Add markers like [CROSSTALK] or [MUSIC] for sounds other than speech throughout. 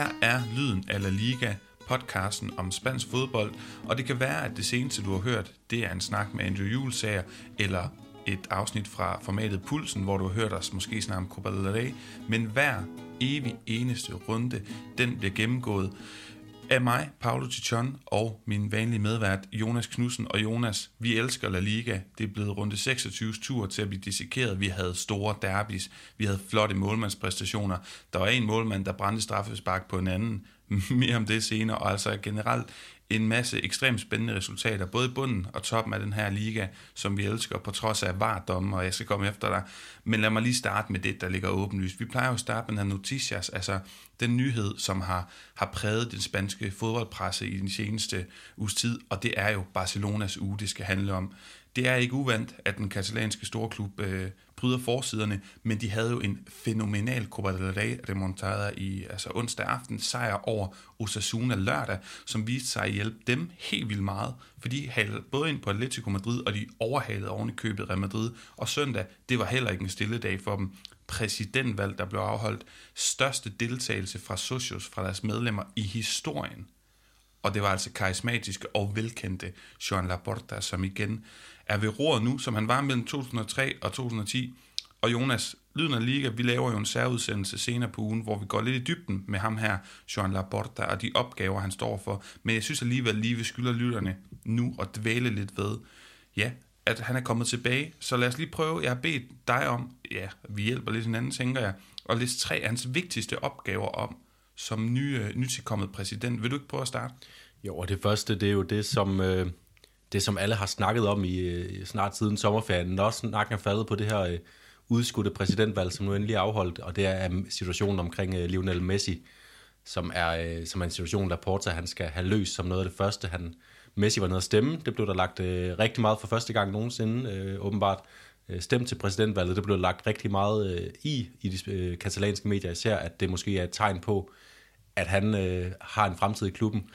Her er Lyden af La Liga, podcasten om spansk fodbold, og det kan være, at det seneste, du har hørt, det er en snak med Andrew Julesager, eller et afsnit fra formatet Pulsen, hvor du har hørt os måske snakke om Copa del Rey, men hver evig eneste runde, den bliver gennemgået af mig, Paolo Tichon, og min vanlige medvært, Jonas Knudsen. Og Jonas, vi elsker La Liga. Det er blevet runde 26 tur til at blive dissekeret. Vi havde store derbis. Vi havde flotte målmandspræstationer. Der var en målmand, der brændte straffespark på en anden. [LAUGHS] Mere om det senere. Og altså generelt en masse ekstremt spændende resultater, både i bunden og toppen af den her liga, som vi elsker, på trods af vardomme, og jeg skal komme efter dig. Men lad mig lige starte med det, der ligger åbenlyst. Vi plejer jo at starte med den her noticias, altså den nyhed, som har, har præget den spanske fodboldpresse i den seneste uges tid, og det er jo Barcelonas uge, det skal handle om. Det er ikke uvandt, at den katalanske storklub øh, pryder forsiderne, men de havde jo en fænomenal Copa del Rey remontada i altså onsdag aften, sejr over Osasuna lørdag, som viste sig at hjælpe dem helt vildt meget, fordi de halede både ind på Atletico Madrid, og de overhalede oven i købet Real Madrid, og søndag, det var heller ikke en stille dag for dem. Præsidentvalg, der blev afholdt, største deltagelse fra Socios, fra deres medlemmer i historien. Og det var altså karismatiske og velkendte Joan Laporta, som igen er ved roret nu, som han var mellem 2003 og 2010. Og Jonas, Lyden af Liga, vi laver jo en særudsendelse senere på ugen, hvor vi går lidt i dybden med ham her, Joan Laporta, og de opgaver, han står for. Men jeg synes alligevel lige, vi skylder lytterne nu at dvæle lidt ved, ja, at han er kommet tilbage. Så lad os lige prøve, jeg har bedt dig om, ja, vi hjælper lidt hinanden, tænker jeg, og liste tre af hans vigtigste opgaver om, som ny, øh, nytilkommet præsident. Vil du ikke prøve at starte? Jo, og det første, det er jo det, som, øh, det, som alle har snakket om i øh, snart siden sommerferien. Når snakken er faldet på det her øh, udskudte præsidentvalg, som nu endelig er afholdt, og det er situationen omkring øh, Lionel Messi, som er, øh, som er en situation, der Porta han skal have løst som noget af det første. Han, Messi var nede at stemme, det blev der lagt øh, rigtig meget for første gang nogensinde, øh, åbenbart. Øh, stemt til præsidentvalget, det blev lagt rigtig meget øh, i, i de øh, katalanske medier især, at det måske er et tegn på, at han øh, har en fremtid i klubben.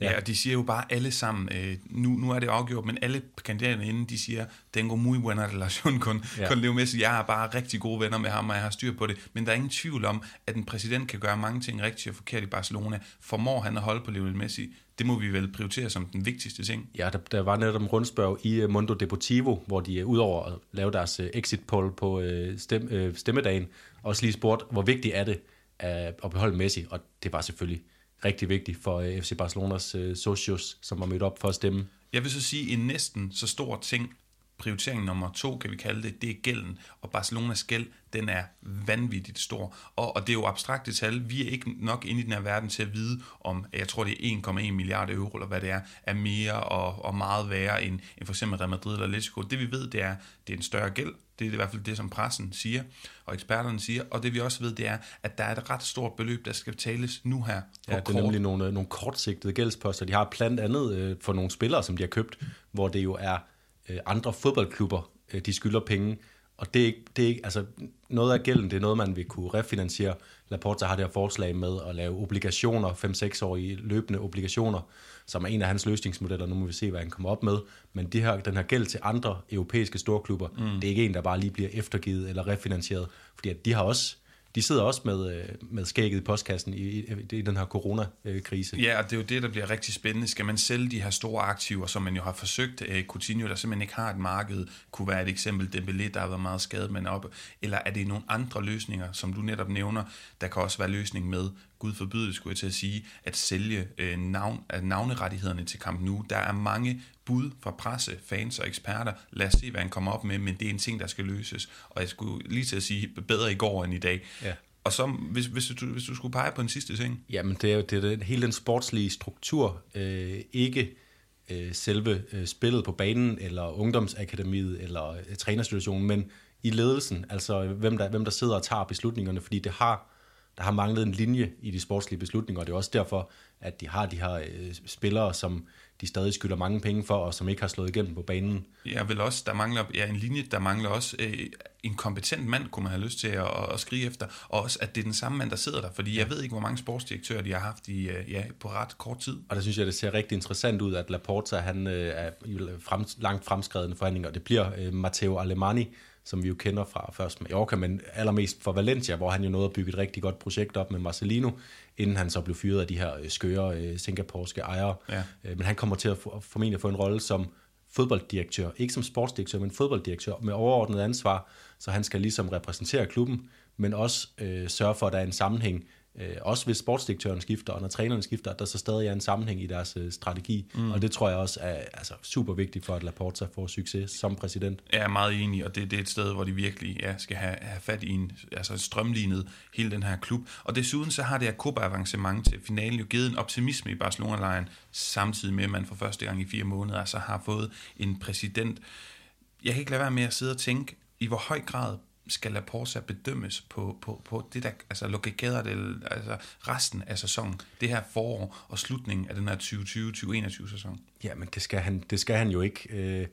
Ja. ja, og de siger jo bare alle sammen, øh, nu, nu er det afgjort, men alle kandidaterne inden, de siger, tengo muy buena relación [LAUGHS] con, ja. con Leo Messi. Jeg har bare rigtig gode venner med ham, og jeg har styr på det. Men der er ingen tvivl om, at en præsident kan gøre mange ting rigtigt og forkert i Barcelona. Formår han at holde på Lionel Messi? Det må vi vel prioritere som den vigtigste ting. Ja, der, der var netop en rundspørg i uh, Mundo Deportivo, hvor de uh, udover at lave deres uh, exit poll på uh, stem, uh, stemmedagen, også lige spurgte, hvor vigtigt er det uh, at beholde Messi, og det var selvfølgelig rigtig vigtig for øh, FC Barcelonas øh, socios, som var mødt op for at stemme. Jeg vil så sige, en næsten så stor ting, prioritering nummer to, kan vi kalde det, det er gælden. Og Barcelonas gæld, den er vanvittigt stor. Og, og det er jo abstrakte tal. Vi er ikke nok inde i den her verden til at vide, om, jeg tror det er 1,1 milliarder euro, eller hvad det er, er mere og, og meget værre end, end for eksempel Real Madrid eller Atletico. Det vi ved, det er, det er en større gæld. Det er i hvert fald det, som pressen siger, og eksperterne siger. Og det vi også ved, det er, at der er et ret stort beløb, der skal betales nu her. Ja, det er nemlig nogle, nogle kortsigtede gældsposter. De har blandt andet øh, for nogle spillere, som de har købt, hvor det jo er øh, andre fodboldklubber, øh, de skylder penge. Og det er, ikke, det er ikke, altså noget af gælden, det er noget, man vil kunne refinansiere. Laporta har det her forslag med at lave obligationer, 5-6 årige løbende obligationer, som er en af hans løsningsmodeller. Nu må vi se, hvad han kommer op med. Men de her, den her gæld til andre europæiske storklubber, mm. det er ikke en, der bare lige bliver eftergivet eller refinansieret. Fordi at de har også de sidder også med, øh, med skægget i postkassen i, i, i den her coronakrise. Ja, og det er jo det, der bliver rigtig spændende. Skal man sælge de her store aktiver, som man jo har forsøgt? Øh, Coutinho, der simpelthen ikke har et marked, kunne være et eksempel. Dembélé, der har været meget skadet, men op. Eller er det nogle andre løsninger, som du netop nævner? Der kan også være løsning med Gud forbyde, skulle jeg til at sige, at sælge øh, navn, at navnerettighederne til Camp Nou. Der er mange bud fra presse, fans og eksperter. Lad os se, hvad han kommer op med, men det er en ting, der skal løses. Og jeg skulle lige til at sige, bedre i går end i dag. Ja. Og så, hvis, hvis, du, hvis du skulle pege på en sidste ting? Jamen, det er jo det, det, hele den sportslige struktur, øh, ikke øh, selve øh, spillet på banen, eller ungdomsakademiet, eller øh, trænersituationen, men i ledelsen, altså hvem der, hvem der sidder og tager beslutningerne, fordi det har der har manglet en linje i de sportslige beslutninger, og det er også derfor, at de har de her øh, spillere, som de stadig skylder mange penge for, og som ikke har slået igennem på banen. Ja, vel også, der mangler ja, en linje, der mangler også øh, en kompetent mand, kunne man have lyst til at, at skrige efter, og også, at det er den samme mand, der sidder der, fordi jeg ved ikke, hvor mange sportsdirektører de har haft i, øh, ja, på ret kort tid. Og der synes jeg, det ser rigtig interessant ud, at Laporta han, øh, er i frem, langt fremskredende forhandlinger. Det bliver øh, Matteo Alemani, som vi jo kender fra først Mallorca, men allermest fra Valencia, hvor han jo nåede at bygge et rigtig godt projekt op med Marcelino, inden han så blev fyret af de her øh, skøre øh, singaporske ejere. Ja. Øh, men han kommer til at få, formentlig få en rolle som fodbolddirektør, ikke som sportsdirektør, men fodbolddirektør med overordnet ansvar, så han skal ligesom repræsentere klubben, men også øh, sørge for, at der er en sammenhæng øh, også hvis sportsdirektøren skifter, og når træneren skifter, at der så stadig er en sammenhæng i deres øh, strategi. Mm. Og det tror jeg også er altså, super vigtigt for, at Laporta får succes som præsident. Jeg er meget enig, og det, det er et sted, hvor de virkelig ja, skal have, have fat i en altså strømlignet hele den her klub. Og desuden så har det her Copa-avancement til finalen jo givet en optimisme i Barcelona-lejren, samtidig med, at man for første gang i fire måneder altså har fået en præsident. Jeg kan ikke lade være med at sidde og tænke, i hvor høj grad skal Laporta bedømmes på, på, på det der, altså Lokader, det, altså resten af sæsonen, det her forår og slutningen af den her 2020-2021 sæson? Ja, men det skal han, det skal han jo ikke. Øh,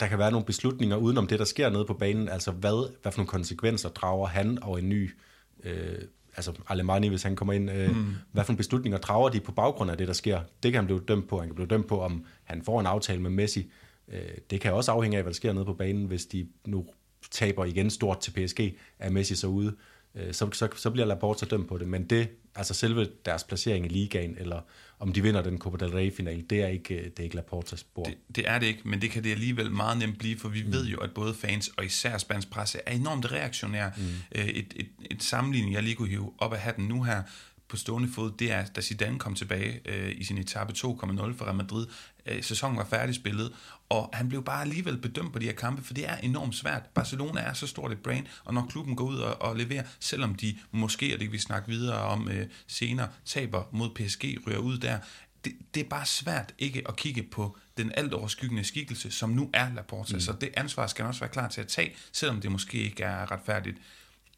der kan være nogle beslutninger udenom det, der sker nede på banen, altså hvad, hvad for nogle konsekvenser drager han og en ny, øh, altså Alemani, hvis han kommer ind, øh, mm. hvad for nogle beslutninger drager de på baggrund af det, der sker? Det kan han blive dømt på. Han kan blive dømt på, om han får en aftale med Messi. Øh, det kan også afhænge af, hvad der sker nede på banen, hvis de nu taber igen stort til PSG, er Messi så ude, øh, så, så, så bliver Laporta dømt på det. Men det, altså selve deres placering i ligaen, eller om de vinder den Copa del Rey-final, det er ikke, det er ikke Laportas bord. Det, det er det ikke, men det kan det alligevel meget nemt blive, for vi mm. ved jo, at både fans og især spansk presse er enormt reaktionære. Mm. Øh, et, et, et sammenligning, jeg lige kunne hive op af hatten nu her, på stående fod, det er, da Zidane kom tilbage øh, i sin etape 2,0 for Real Madrid. Øh, sæsonen var færdigspillet, og han blev bare alligevel bedømt på de her kampe, for det er enormt svært. Barcelona er så stort et brand, og når klubben går ud og, og leverer, selvom de måske, og det kan vi snakke videre om øh, senere, taber mod PSG, ryger ud der, det, det er bare svært ikke at kigge på den alt overskyggende skikkelse, som nu er Laporta. Mm. Så det ansvar skal han også være klar til at tage, selvom det måske ikke er retfærdigt.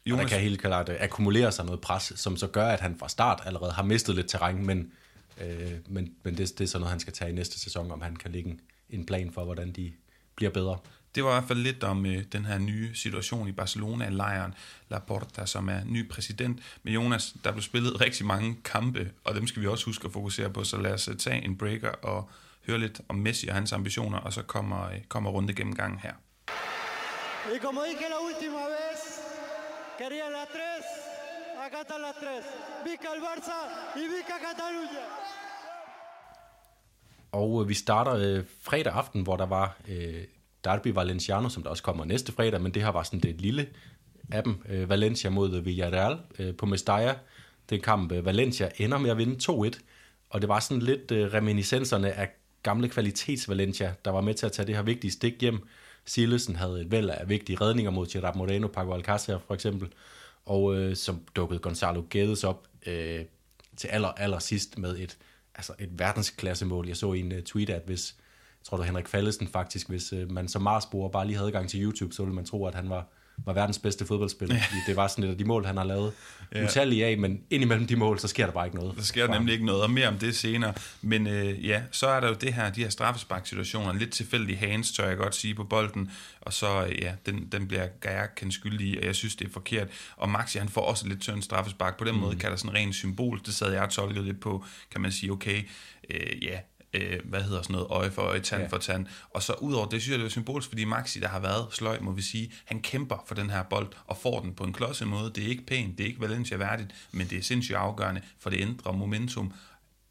Jonas... Og der kan helt klart akkumulere sig noget pres, som så gør, at han fra start allerede har mistet lidt terræn, men, øh, men, men det, det er sådan noget, han skal tage i næste sæson, om han kan lægge en, en plan for, hvordan de bliver bedre. Det var i hvert fald lidt om øh, den her nye situation i Barcelona-lejren. Laporta, som er ny præsident. Men Jonas, der blev spillet [LAUGHS] rigtig mange kampe, og dem skal vi også huske at fokusere på, så lad os øh, tage en breaker og høre lidt om Messi og hans ambitioner, og så kommer, øh, kommer runde gennemgangen her. Y como dije la última vez, Querían las tres, acá están las tres. Vica el Barça y Vica. Og øh, vi starter øh, fredag aften, hvor der var øh, Derby Valenciano, som der også kommer næste fredag, men det her var sådan det lille af dem. Øh, Valencia mod øh, Villarreal øh, på Mestalla. Den kamp, øh, Valencia ender med at vinde 2-1, og det var sådan lidt øh, reminiscenserne af gamle kvalitets Valencia, der var med til at tage det her vigtige stik hjem. Silesen havde et væld af vigtige redninger mod Gerard Moreno, Paco Alcácer for eksempel, og øh, som dukkede Gonzalo Guedes op øh, til aller, aller sidst med et, altså et verdensklassemål. Jeg så i en uh, tweet, at hvis, jeg tror du Henrik Fallesen faktisk, hvis uh, man som Marsboer bare lige havde gang til YouTube, så ville man tro, at han var var verdens bedste fodboldspiller. Ja. Det var sådan et af de mål, han har lavet ja. utallige af, men indimellem de mål, så sker der bare ikke noget. Der sker der nemlig ikke noget, og mere om det senere. Men øh, ja, så er der jo det her, de her straffesparksituationer, lidt tilfældige hands, tør jeg godt sige, på bolden, og så, øh, ja, den, den bliver Gaia kendt skyldig i, og jeg synes, det er forkert. Og Maxi, han får også lidt tynd straffespark. På den mm. måde kan der sådan rent symbol, det sad jeg og tolkede lidt på, kan man sige, okay, øh, ja, øh, hvad hedder sådan noget, øje for øje, tand ja. for tand. Og så udover det, synes jeg, det er symbolisk, fordi Maxi, der har været sløj, må vi sige, han kæmper for den her bold og får den på en klodset måde. Det er ikke pænt, det er ikke Valencia værdigt, men det er sindssygt afgørende, for det ændrer momentum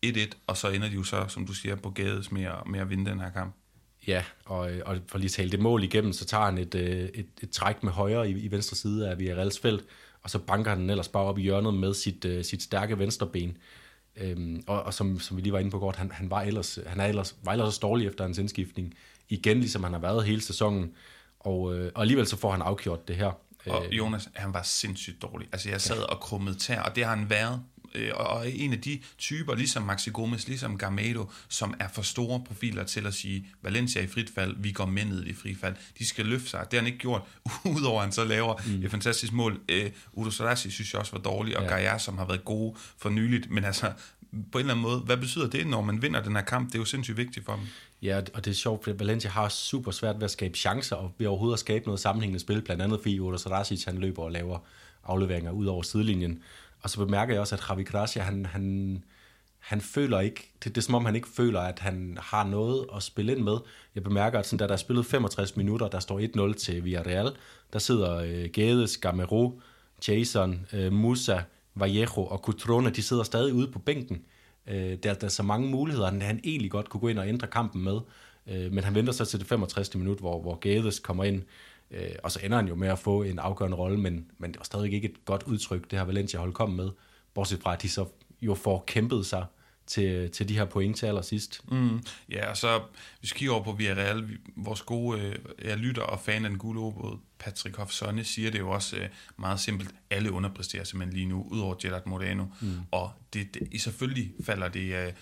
1-1, og så ender de jo så, som du siger, på gades med at, med at vinde den her kamp. Ja, og, og for lige at tale det mål igennem, så tager han et, øh, et, et træk med højre i, i venstre side af Villarreals felt, og så banker han den ellers bare op i hjørnet med sit, uh, sit stærke venstre ben. Øhm, og, og som, som vi lige var inde på godt, han, han, var ellers, han er ellers, var ellers så dårlig efter hans indskiftning. Igen, ligesom han har været hele sæsonen. Og, øh, og alligevel så får han afgjort det her. Og øh, Jonas, han var sindssygt dårlig. Altså jeg sad og krummede tær, og det har han været og en af de typer, ligesom Maxi Gomes, ligesom Garmedo, som er for store profiler til at sige, Valencia i frit fald, vi går med i frit fald. De skal løfte sig. Det har han ikke gjort, [LAUGHS] udover at han så laver mm. et fantastisk mål. Øh, Udo Sarasi synes jeg også var dårlig, og ja. Gaia, som har været gode for nyligt, men altså, på en eller anden måde, hvad betyder det, når man vinder den her kamp? Det er jo sindssygt vigtigt for dem. Ja, og det er sjovt, for Valencia har super svært ved at skabe chancer, og ved overhovedet at skabe noget sammenhængende spil, blandt andet fordi Oda Sarasic, han løber og laver afleveringer ud over sidelinjen. Og så bemærker jeg også, at Javi Gracia, han, han, han føler ikke, det, det er som om han ikke føler, at han har noget at spille ind med. Jeg bemærker, at sådan, da der er spillet 65 minutter, der står 1-0 til Villarreal, der sidder øh, Gades, Gamero, Jason, øh, Musa, Vallejo og Cutrone, de sidder stadig ude på bænken. Øh, der, der er så mange muligheder, at han egentlig godt kunne gå ind og ændre kampen med. Øh, men han venter så til det 65. minut, hvor, hvor Gades kommer ind, øh, og så ender han jo med at få en afgørende rolle, men, men det var stadig ikke et godt udtryk, det har Valencia holdt kommet med, bortset fra, at de så jo får kæmpet sig til, til de her point til allersidst. Mm. Ja, og så hvis vi kigger over på Villarreal, vores gode øh, jeg lytter og fan af den gule obåd, Patrick Hofsonne, siger det jo også øh, meget simpelt, alle underpresterer simpelthen lige nu, udover Gerard Moreno, mm. og det, det, selvfølgelig falder det, øh,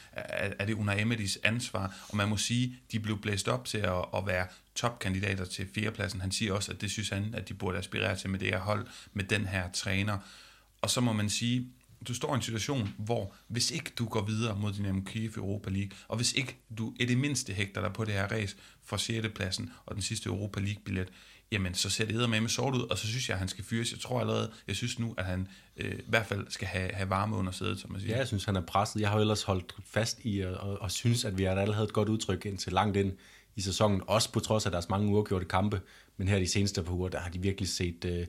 er det under Emery's ansvar, og man må sige, de blev blæst op til at, at være topkandidater til fjerdepladsen. Han siger også, at det synes han, at de burde aspirere til med det her hold, med den her træner. Og så må man sige, du står i en situation, hvor hvis ikke du går videre mod din Kiev Europa League, og hvis ikke du er det mindste hægter dig på det her race for 6. pladsen og den sidste Europa League-billet, jamen så ser det med med sort ud, og så synes jeg, at han skal fyres. Jeg tror allerede, jeg synes nu, at han øh, i hvert fald skal have, have varme under sædet, som man siger. Ja, jeg synes, han er presset. Jeg har jo ellers holdt fast i, og, og, og synes, at vi har havde et godt udtryk indtil langt ind i sæsonen, også på trods af deres mange uafgjorte kampe, men her de seneste par uger, der har de virkelig set... Øh,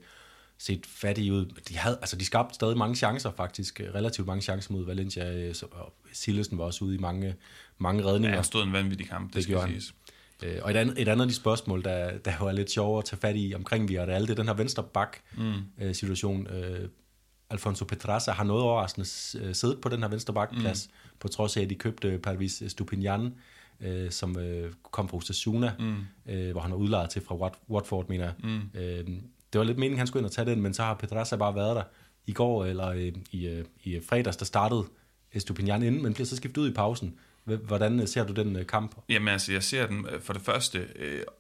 set fattige ud. De, havde, altså de skabte stadig mange chancer faktisk, relativt mange chancer mod Valencia, og Sillesen var også ude i mange, mange redninger. Ja, han stod en vanvittig kamp, det, det skal siges. Øh, og et andet, et andet af de spørgsmål, der, der var lidt sjovere at tage fat i omkring Villarreal, det er den her venstre bak mm. Øh, situation. Øh, Alfonso Petraza har noget overraskende siddet på den her venstre bakplads, mm. på trods af, at de købte Parvis Stupinian, øh, som øh, kom fra Osasuna, mm. øh, hvor han er udlejet til fra Wat, Watford, mener jeg. Mm. Øh, det var lidt meningen, han skulle ind og tage den, men så har Pedraza bare været der i går, eller øh, i, øh, i fredags, der startede Estupinian inden, men bliver så skiftet ud i pausen. Hvordan øh, ser du den kamp? Jamen altså, jeg ser den for det første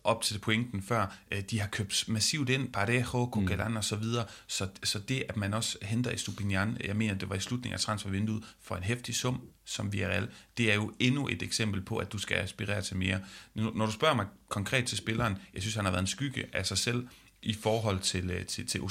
op til pointen før. de har købt massivt ind, Parejo, Coquelin mm. og så videre, så, så det, at man også henter Estupinian, jeg mener, det var i slutningen af transfervinduet, for en hæftig sum, som Villarreal, det er jo endnu et eksempel på, at du skal aspirere til mere. Når du spørger mig konkret til spilleren, jeg synes, han har været en skygge af sig selv, i forhold til, øh, til, til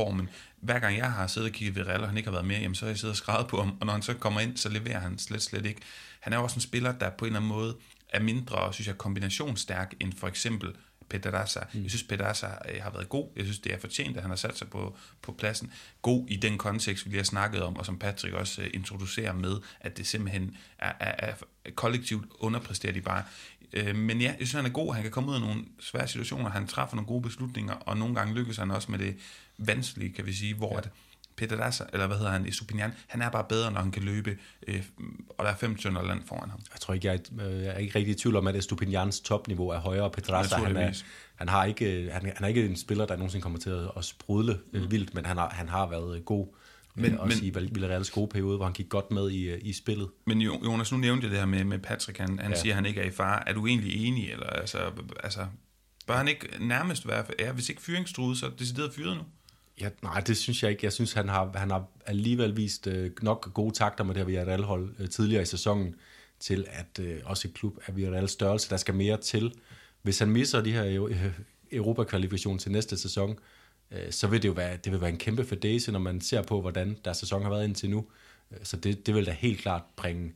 Osasuna-formen. Hver gang jeg har siddet og kigget ved Real, og han ikke har været med, jamen, så har jeg siddet og skrevet på ham, og når han så kommer ind, så leverer han slet, slet ikke. Han er også en spiller, der på en eller anden måde er mindre, synes jeg, kombinationsstærk end for eksempel Pedraza. Mm. Jeg synes, Pedraza øh, har været god. Jeg synes, det er fortjent, at han har sat sig på, på pladsen. God i den kontekst, vi lige har snakket om, og som Patrick også øh, introducerer med, at det simpelthen er, er, er kollektivt underpræsteret i bare. Øh, men ja, jeg synes, han er god. Han kan komme ud af nogle svære situationer. Han træffer nogle gode beslutninger, og nogle gange lykkes han også med det vanskelige, kan vi sige, hvor ja. at Peter Dassa, eller hvad hedder han, Isupinian, han er bare bedre, når han kan løbe, øh, og der er fem tønder land foran ham. Jeg tror ikke, jeg er, jeg er ikke rigtig i tvivl om, at Estupinians topniveau er højere. Pedraza, han, er, han, har ikke, han, han er ikke en spiller, der nogensinde kommer til at, at sprudle øh, mm. vildt, men han har, han har været god men, også men, i Villarreals gode periode, hvor han gik godt med i, i spillet. Men Jonas, nu nævnte jeg det her med, med Patrick, han, han ja. siger, at han ikke er i far. Er du egentlig enig? Eller, altså, altså, bør han ikke nærmest være, ja, hvis ikke fyringstruet, så decideret fyret nu? Ja, nej, det synes jeg ikke. Jeg synes, han har, han har alligevel vist øh, nok gode takter med det her Villarreal-hold øh, tidligere i sæsonen, til at øh, også et klub af Villarreals størrelse, der skal mere til. Hvis han misser de her øh, Europa-kvalifikationer til næste sæson, Øh, så vil det jo være, det vil være en kæmpe fordese, når man ser på, hvordan deres sæson har været indtil nu. Øh, så det, det vil da helt klart bringe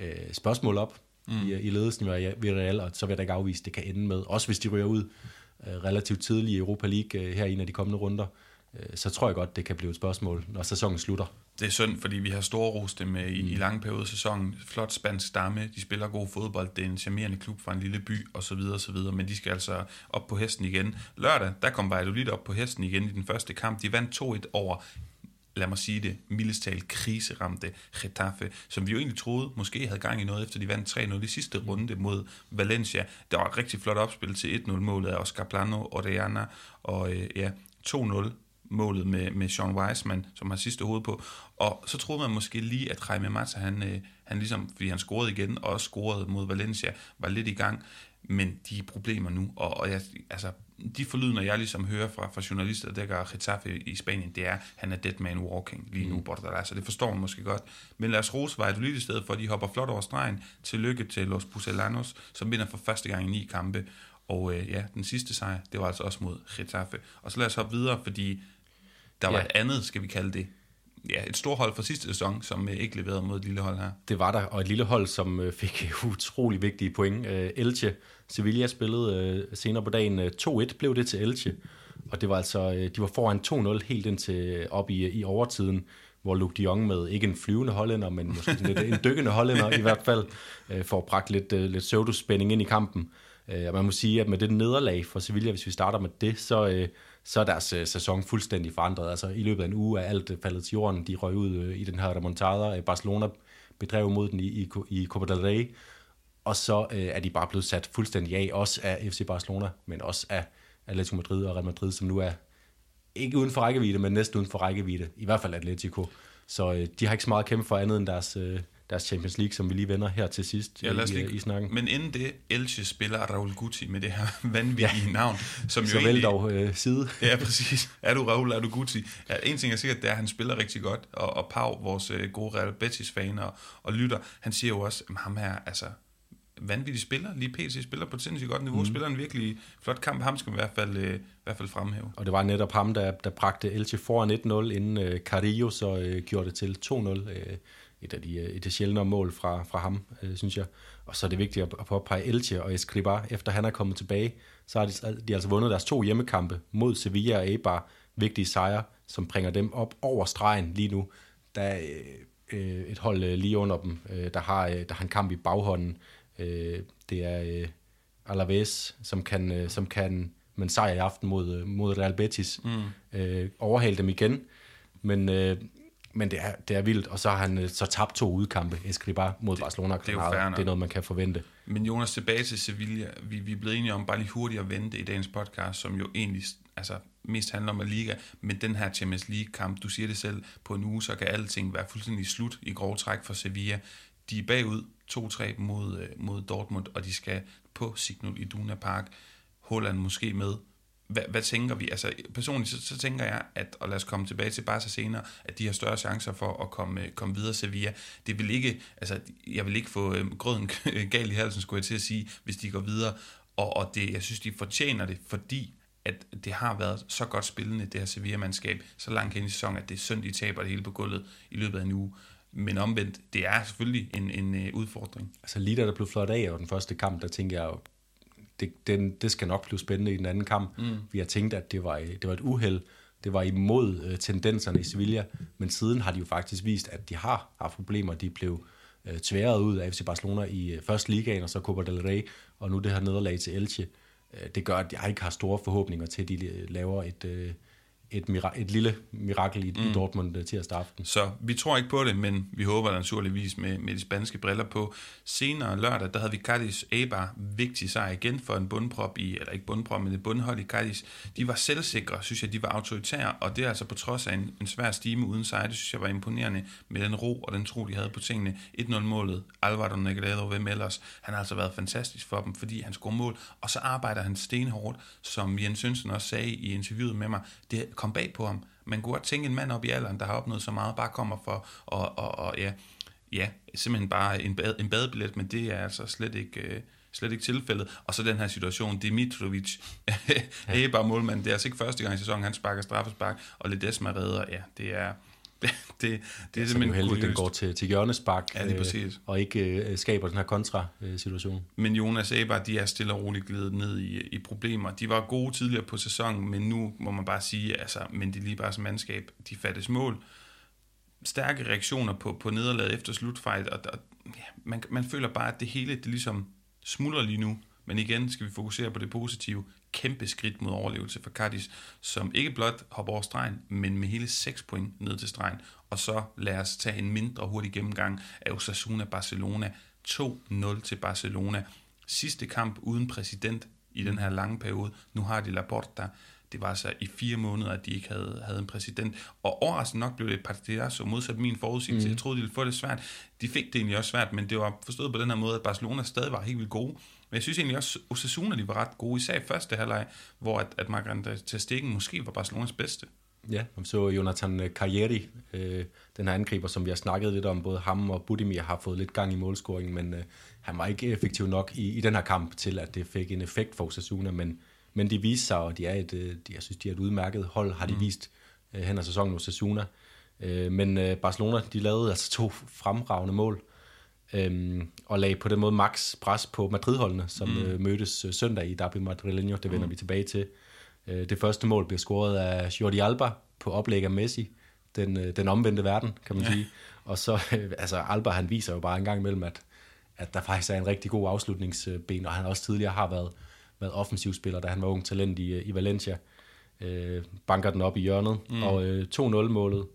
øh, spørgsmål op mm. i, i ledelsen ved Real, og så vil jeg da ikke afvise, at det kan ende med, også hvis de ryger ud øh, relativt tidligt i Europa League øh, her i en af de kommende runder, øh, så tror jeg godt, det kan blive et spørgsmål, når sæsonen slutter det er synd, fordi vi har store dem i, mm. i lange perioder af sæsonen. Flot spansk stamme, de spiller god fodbold, det er en charmerende klub fra en lille by, og så videre, og så videre, men de skal altså op på hesten igen. Lørdag, der kom Valladolid op på hesten igen i den første kamp. De vandt 2-1 over lad mig sige det, mildestal kriseramte Getafe, som vi jo egentlig troede måske havde gang i noget, efter de vandt 3-0 i sidste runde mod Valencia. Der var et rigtig flot opspil til 1-0-målet af Oscar Plano, Orellana, og øh, ja, 2-0 målet med, med Sean Weisman, som har sidste hoved på. Og så troede man måske lige, at Jaime Mata, han, øh, han ligesom, fordi han scorede igen, og også scorede mod Valencia, var lidt i gang. men de er problemer nu, og, og jeg, altså, de forlydende, jeg ligesom hører fra, fra journalister, der gør Getafe i Spanien, det er, at han er dead man walking lige nu, mm. Bordalas, så det forstår man måske godt. Men lad os rose Valladolid i stedet for, de hopper flot over stregen. Tillykke til Los Puselanos, som vinder for første gang i ni kampe. Og øh, ja, den sidste sejr, det var altså også mod Getafe. Og så lad os hoppe videre, fordi der var ja. et andet, skal vi kalde det, ja, et stort hold fra sidste sæson, som øh, ikke leverede mod et lille hold her. Det var der, og et lille hold, som øh, fik [LAUGHS] utrolig vigtige point. Øh, Elche, Sevilla spillede senere på dagen 2-1, blev det til Elche. Og det var altså, de var foran 2-0 helt ind til op i, i overtiden, hvor Luke de Jong med ikke en flyvende hollænder, men måske lidt en dykkende hollænder i hvert fald, får bragt lidt, lidt pseudospænding ind i kampen. Og man må sige, at med det nederlag for Sevilla, hvis vi starter med det, så, så er deres øh, sæson fuldstændig forandret. Altså i løbet af en uge er alt øh, faldet til jorden. De røg ud øh, i den her remontada. Øh, Barcelona bedrev mod den i, i, i Copa del Rey. Og så øh, er de bare blevet sat fuldstændig af, også af FC Barcelona, men også af Atletico Madrid og Real Madrid, som nu er ikke uden for rækkevidde, men næsten uden for rækkevidde. I hvert fald Atletico. Så øh, de har ikke så meget at kæmpe for andet end deres, øh, deres Champions League, som vi lige vender her til sidst ja, i, lige, i snakken. Men inden det, Elche spiller Raul Guti med det her [LAUGHS] vanvittige ja. navn. Som så jo vel dog øh, side. ja, præcis. Er du Raul, er du Guti? Ja, en ting er sikkert, det er, at han spiller rigtig godt, og, og Pau, vores øh, gode Real Betis-fan og, og lytter, han siger jo også, at ham her, altså, vanvittig spiller. Lige PC spiller på et sindssygt godt niveau. Mm. Spiller en virkelig flot kamp. Ham skal vi i hvert fald, øh, i hvert fald fremhæve. Og det var netop ham, der, der bragte Elche foran 1-0, inden øh, Carrillo så øh, gjorde det til 2-0. Øh, et af de, øh, et af de sjældne mål fra, fra ham, øh, synes jeg. Og så er det vigtigt at påpege Elche og Escribar. Efter han er kommet tilbage, så har de, de altså vundet deres to hjemmekampe mod Sevilla og Eibar. Vigtige sejre, som bringer dem op over stregen lige nu. Der er øh, et hold øh, lige under dem, øh, der, har, øh, der har en kamp i baghånden. Øh, det er øh, Alaves, som kan, øh, som kan med en sejr i aften mod, øh, mod Real Betis mm. øh, overhale dem igen. Men øh, men det er, det er vildt, og så har han øh, så tabt to udkampe, Escribar mod Barcelona. Det, det, er det er noget, man kan forvente. Men Jonas, tilbage til Sevilla. Vi, vi er blevet enige om bare lige hurtigt at vente i dagens podcast, som jo egentlig altså, mest handler om Liga, men den her Champions League-kamp, du siger det selv, på en uge, så kan alting være fuldstændig slut i grov træk for Sevilla. De er bagud 2-3 mod, øh, mod Dortmund, og de skal på Signal Iduna Park. Holland måske med, hvad, hvad tænker vi? Altså personligt, så, så tænker jeg, at, og lad os komme tilbage til Barca senere, at de har større chancer for at komme, øh, komme videre Sevilla. Det vil ikke, altså jeg vil ikke få øh, grøden [LAUGHS] galt i halsen, skulle jeg til at sige, hvis de går videre. Og, og det, jeg synes, de fortjener det, fordi at det har været så godt spillende, det her Sevilla-mandskab, så langt hen i sæsonen, at det er synd, de taber det hele på gulvet i løbet af en uge. Men omvendt, det er selvfølgelig en, en øh, udfordring. Altså lige da der blev flot af, og den første kamp, der tænker jeg det, den, det skal nok blive spændende i den anden kamp. Mm. Vi har tænkt, at det var, det var et uheld. Det var imod øh, tendenserne i Sevilla, men siden har de jo faktisk vist, at de har haft problemer. De blev øh, tværet ud af FC Barcelona i øh, første ligaen, og så Copa del Rey, og nu det her nederlag til Elche. Øh, det gør, at jeg ikke har store forhåbninger til, at de øh, laver et, øh, et, mira- et lille mirakel i, mm. i Dortmund uh, tirsdag aften. Så vi tror ikke på det, men vi håber naturligvis med, med de spanske briller på. Senere lørdag, der havde vi Cadiz Eibar, vigtig sejr igen for en bundprop i, eller ikke bundprop, men et bundhold i Cadiz. De var selvsikre, synes jeg, de var autoritære, og det er altså på trods af en, en svær stime uden sejr, det synes jeg var imponerende med den ro og den tro, de havde på tingene. 1-0-målet, Alvaro Negredo, hvem ellers? Han har altså været fantastisk for dem, fordi han scorer mål, og så arbejder han stenhårdt, som Jens Sønsen også sagde i interviewet med mig. Det kom bag på ham. Man kunne godt tænke en mand op i alderen, der har opnået så meget, bare kommer for og, og, og ja, ja, simpelthen bare en, bad, en badebillet, men det er altså slet ikke, øh, slet ikke tilfældet. Og så den her situation, Dimitrovic, [LAUGHS] ja. bare målmand, det er altså ikke første gang i sæsonen, han sparker straffespark, og Ledesma redder, ja, det er, det, det, det er simpelthen heldigt, den går til, til hjørnespark, ja, det er præcis. Øh, og ikke øh, skaber den her kontra-situation. Men Jonas Eber, de er stille og roligt glidet ned i, i problemer. De var gode tidligere på sæsonen, men nu må man bare sige, altså, men det er lige bare som mandskab, de fattes mål. Stærke reaktioner på, på nederlaget efter slutfight, og, og ja, man, man føler bare, at det hele det ligesom smuldrer lige nu. Men igen skal vi fokusere på det positive. Kæmpe skridt mod overlevelse for Cardis, som ikke blot hopper over stregen, men med hele 6 point ned til stregen. Og så lad os tage en mindre hurtig gennemgang af Osasuna Barcelona. 2-0 til Barcelona. Sidste kamp uden præsident i den her lange periode. Nu har de Laporta. det var altså i fire måneder, at de ikke havde, havde en præsident. Og overraskende nok blev det et partidazo modsat min forudsigelse. Mm. Jeg troede, de ville få det svært. De fik det egentlig også svært, men det var forstået på den her måde, at Barcelona stadig var helt vildt gode. Men jeg synes egentlig også, at Osasuna de var ret gode, især i første halvleg, hvor at, at Margrethe til Stegen måske var Barcelonas bedste. Ja, så Jonathan Carrieri, øh, den her angriber, som vi har snakket lidt om, både ham og Budimir har fået lidt gang i målscoringen, men øh, han var ikke effektiv nok i, i den her kamp til, at det fik en effekt for Osasuna, men, men de viste sig, og de er et, øh, de, jeg synes, de er et udmærket hold, har de mm. vist øh, hen ad sæsonen Osasuna. Øh, men øh, Barcelona, de lavede altså to fremragende mål, øh, og lagde på den måde max pres på Madrid-holdene, som mm. øh, mødtes øh, søndag i Derby Madrileño, det vender mm. vi tilbage til. Øh, det første mål blev scoret af Jordi Alba på oplæg af Messi, den, øh, den omvendte verden, kan man ja. sige. Og så, [LAUGHS] øh, altså Alba, han viser jo bare en gang imellem, at, at der faktisk er en rigtig god afslutningsben, og han også tidligere har været, været offensivspiller, da han var ung talent i, i Valencia. Øh, banker den op i hjørnet, mm. og øh, 2-0-målet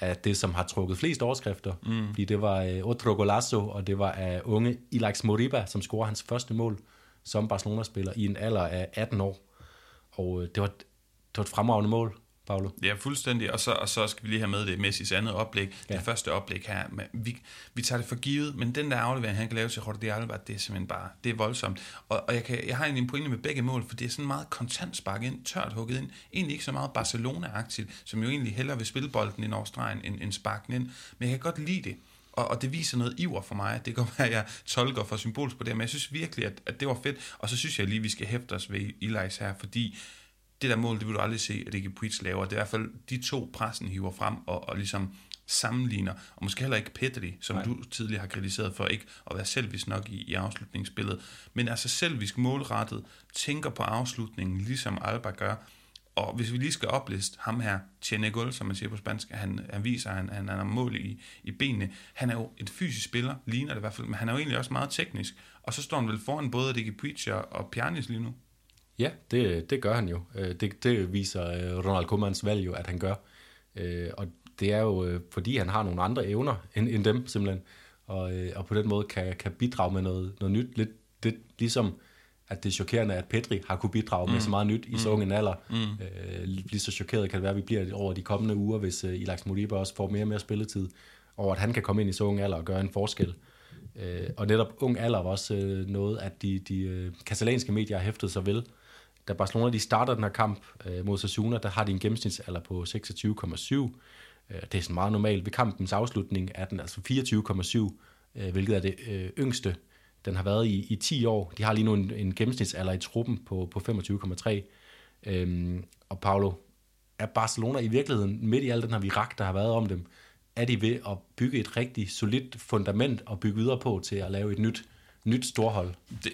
er det, som har trukket flest overskrifter, mm. fordi det var øh, Otro Golazo, og det var af unge Ilax Moriba, som scorer hans første mål som Barcelona-spiller i en alder af 18 år. Og øh, det, var, det var et fremragende mål, Paolo. Ja, fuldstændig. Og så, og så skal vi lige have med det Messis andet oplæg. Ja. Det første oplæg her. Vi, vi tager det for givet, men den der aflevering, han kan lave til Jordi Alba, det er simpelthen bare, det er voldsomt. Og, og jeg, kan, jeg har egentlig en pointe med begge mål, for det er sådan meget kontant spark ind, tørt hugget ind. Egentlig ikke så meget Barcelona-agtigt, som jo egentlig hellere vil spille bolden ind over stregen, end, end sparken ind. Men jeg kan godt lide det. Og, og det viser noget iver for mig. Det kan [LAUGHS] være, at jeg tolker for symbolsk på det, men jeg synes virkelig, at, at det var fedt. Og så synes jeg lige, at vi skal hæfte os ved Elias her, fordi det der mål, det vil du aldrig se, at ikke Puig laver. Det er i hvert fald de to pressen hiver frem og, og ligesom sammenligner, og måske heller ikke Petri, som Nej. du tidligere har kritiseret for ikke at være selvisk nok i, i afslutningsspillet, men altså selvisk målrettet, tænker på afslutningen, ligesom Alba gør, og hvis vi lige skal opliste ham her, Chenegol, som man siger på spansk, han, han viser, at han, han, han er mål i, i benene. Han er jo et fysisk spiller, ligner det i hvert fald, men han er jo egentlig også meget teknisk. Og så står han vel foran både Dickie Puig og Pjanic lige nu. Ja, det, det gør han jo. Øh, det, det viser øh, Ronald Koemans valg jo, at han gør. Øh, og det er jo, fordi han har nogle andre evner end, end dem, simpelthen. Og, og på den måde kan, kan bidrage med noget, noget nyt. Lidt, lidt ligesom at det er chokerende, at Petri har kunne bidrage mm. med så meget nyt i så mm. ung en alder. Mm. Øh, lige så chokeret kan det være, at vi bliver over de kommende uger, hvis uh, Ilax Modiba også får mere og mere spilletid, og at han kan komme ind i så ung alder og gøre en forskel. Øh, og netop ung alder var også noget, at de, de uh, katalanske medier har hæftet sig vel. Da Barcelona de starter den her kamp øh, mod Sassuna, der har de en gennemsnitsalder på 26,7. Øh, det er sådan meget normalt. Ved kampens afslutning er den altså 24,7, øh, hvilket er det øh, yngste den har været i, i 10 år. De har lige nu en, en gennemsnitsalder i truppen på, på 25,3. Øhm, og Paulo, er Barcelona i virkeligheden, midt i al den her virak, der har været om dem, er de ved at bygge et rigtig solidt fundament og bygge videre på til at lave et nyt, nyt storhold? Det,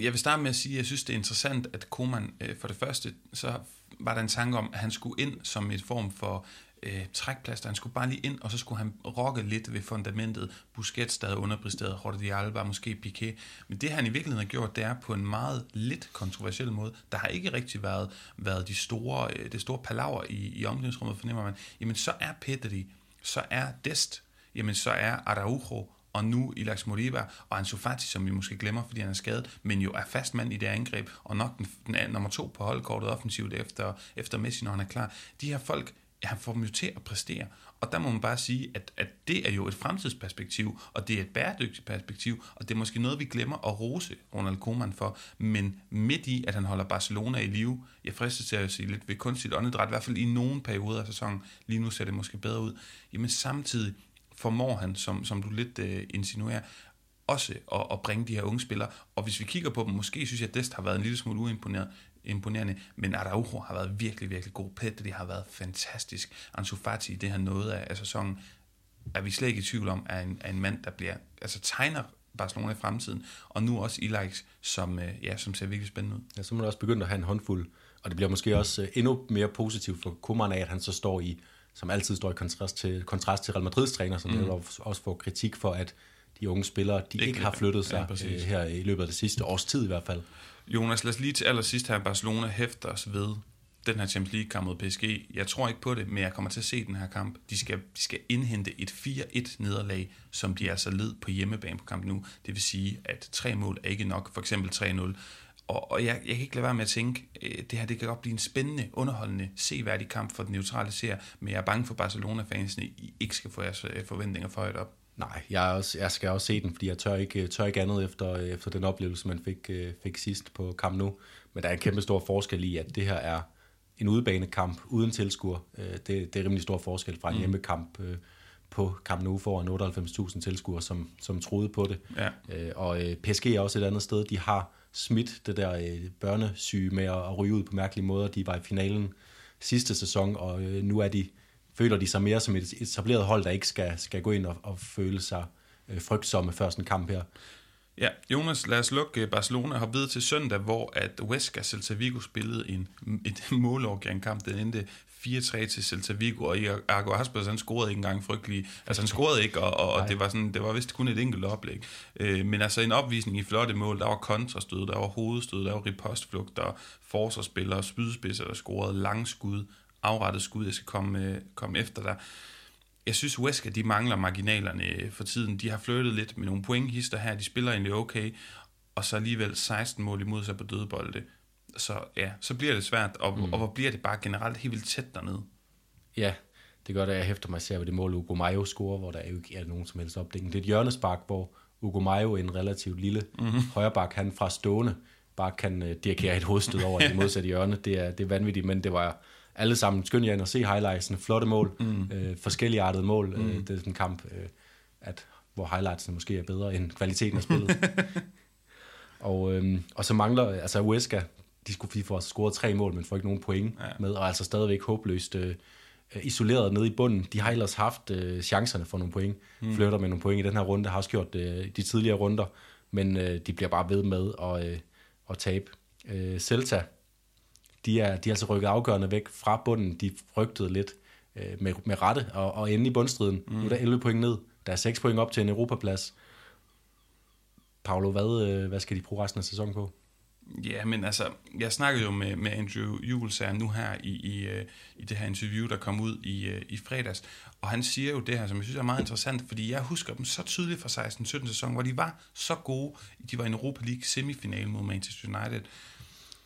jeg vil starte med at sige, at jeg synes, det er interessant, at Koman øh, for det første, så var der en tanke om, at han skulle ind som et form for øh, trækplaster. Han skulle bare lige ind, og så skulle han rokke lidt ved fundamentet. Busquets, der havde underpræsteret, Jordi Alba, måske Piqué. Men det han i virkeligheden har gjort, det er på en meget lidt kontroversiel måde. Der har ikke rigtig været, været de store, øh, det store palaver i, i omklædningsrummet, fornemmer man. Jamen så er Pedri, så er Dest, jamen så er Araujo, og nu Ilax Moriba og Ansu Fati, som vi måske glemmer, fordi han er skadet, men jo er fast mand i det angreb, og nok den, den nummer to på holdkortet offensivt efter, efter Messi, når han er klar. De her folk han får dem jo til at præstere. Og der må man bare sige, at, at det er jo et fremtidsperspektiv, og det er et bæredygtigt perspektiv, og det er måske noget, vi glemmer at rose Ronald Koeman for. Men midt i, at han holder Barcelona i live, jeg fristes til at sige lidt ved kunstigt åndedræt, i hvert fald i nogle perioder af sæsonen, lige nu ser det måske bedre ud, jamen samtidig formår han, som, som du lidt øh, insinuerer, også at, at bringe de her unge spillere. Og hvis vi kigger på dem, måske synes jeg, at Dest har været en lille smule uimponeret imponerende, men Araujo har været virkelig, virkelig god. det har været fantastisk. Ansu Fati, det her noget af, af sæsonen, er vi slet ikke i tvivl om, er en, er en mand, der bliver, altså tegner Barcelona i fremtiden, og nu også Ilaix, som, øh, ja, som ser virkelig spændende ud. Ja, så må man også begynde at have en håndfuld, og det bliver måske også øh, endnu mere positivt for Koeman af, at han så står i, som altid står i kontrast til, kontrast til Real Madrids træner, som mm. også får kritik for, at de unge spillere, de ikke, ikke har flyttet sig ja, øh, her i løbet af det sidste års tid i hvert fald. Jonas, lad os lige til allersidst her Barcelona hæfter os ved den her Champions League kamp mod PSG. Jeg tror ikke på det, men jeg kommer til at se den her kamp. De skal, de skal indhente et 4-1 nederlag, som de altså led på hjemmebane på kampen nu. Det vil sige, at tre mål er ikke nok, for eksempel 3-0. Og, og jeg, jeg kan ikke lade være med at tænke, øh, det her det kan godt blive en spændende, underholdende, seværdig kamp for den neutrale serie, men jeg er bange for Barcelona-fansene, I ikke skal få jeres øh, forventninger for højt op. Nej, jeg, også, jeg skal også se den, fordi jeg tør ikke, tør ikke andet efter, efter den oplevelse, man fik, øh, fik sidst på Camp Nou. Men der er en kæmpe stor forskel i, at det her er en udebanekamp uden tilskuer. Øh, det, det er rimelig stor forskel fra en mm. hjemmekamp øh, på Camp Nou foran 98.000 tilskuere, som, som troede på det. Ja. Og PSG er også et andet sted. De har smidt det der øh, børnesyge med at ryge ud på mærkelige måder. De var i finalen sidste sæson, og øh, nu er de føler de sig mere som et etableret hold, der ikke skal, skal gå ind og, og føle sig øh, frygtsomme før sådan en kamp her. Ja, Jonas, lad os lukke øh, Barcelona har videre til søndag, hvor at Huesca Celta Vigo spillede en, et [LAUGHS] målafgørende kamp. Den endte 4-3 til Celta Vigo, og Argo Aspas, han scorede ikke engang frygtelig. Altså han scorede ikke, og, og, og det var sådan, det var vist kun et enkelt oplæg. Øh, men altså en opvisning i flotte mål, der var kontrastød, der var hovedstød, der var ripostflugt, der forsvarsspillere, spydspidser, der scorede langskud, afrettet skud, jeg skal komme, komme efter dig. Jeg synes, Wesker, de mangler marginalerne for tiden. De har flyttet lidt med nogle pointhister her. De spiller egentlig okay, og så alligevel 16 mål imod sig på dødebolde. Så ja, så bliver det svært, og, mm. og hvor bliver det bare generelt helt vildt tæt dernede. Ja, det gør det, jeg hæfter mig ser ved det mål, Ugo Mayo scorer, hvor der jo ikke er nogen som helst opdækning. Det er et hjørnespark, hvor Ugo Mayo, en relativt lille mm-hmm. højreback, han fra stående, bare kan uh, dirigere et hovedstød over det [LAUGHS] modsatte hjørne. Det er, det er vanvittigt, men det var alle sammen skynd jer og se highlightsene, flotte mål, mm. øh, forskellige artede mål. Øh, mm. Øh, det er sådan en kamp, øh, at, hvor highlightsene måske er bedre end kvaliteten af spillet. [LAUGHS] og, øh, og så mangler, altså Uesca, de skulle de får scoret tre mål, men får ikke nogen point ja. med, og altså stadigvæk håbløst øh, isoleret nede i bunden. De har ellers haft øh, chancerne for nogle point, mm. flytter med nogle point i den her runde, har også gjort øh, de tidligere runder, men øh, de bliver bare ved med at, øh, at tabe. Øh, Celta, de er, de er altså rykket afgørende væk fra bunden. De frygtede lidt øh, med, med rette og, og ende i bundstriden. Mm. Nu er der 11 point ned. Der er 6 point op til en Europaplads. Paolo, hvad, øh, hvad skal de bruge resten af sæsonen på? Ja, men altså, jeg snakkede jo med, med Andrew Jules nu her i, i, øh, i det her interview, der kom ud i, øh, i fredags, og han siger jo det her, som jeg synes er meget interessant, fordi jeg husker dem så tydeligt fra 16-17 sæson, hvor de var så gode. De var i en Europa League semifinal mod Manchester United,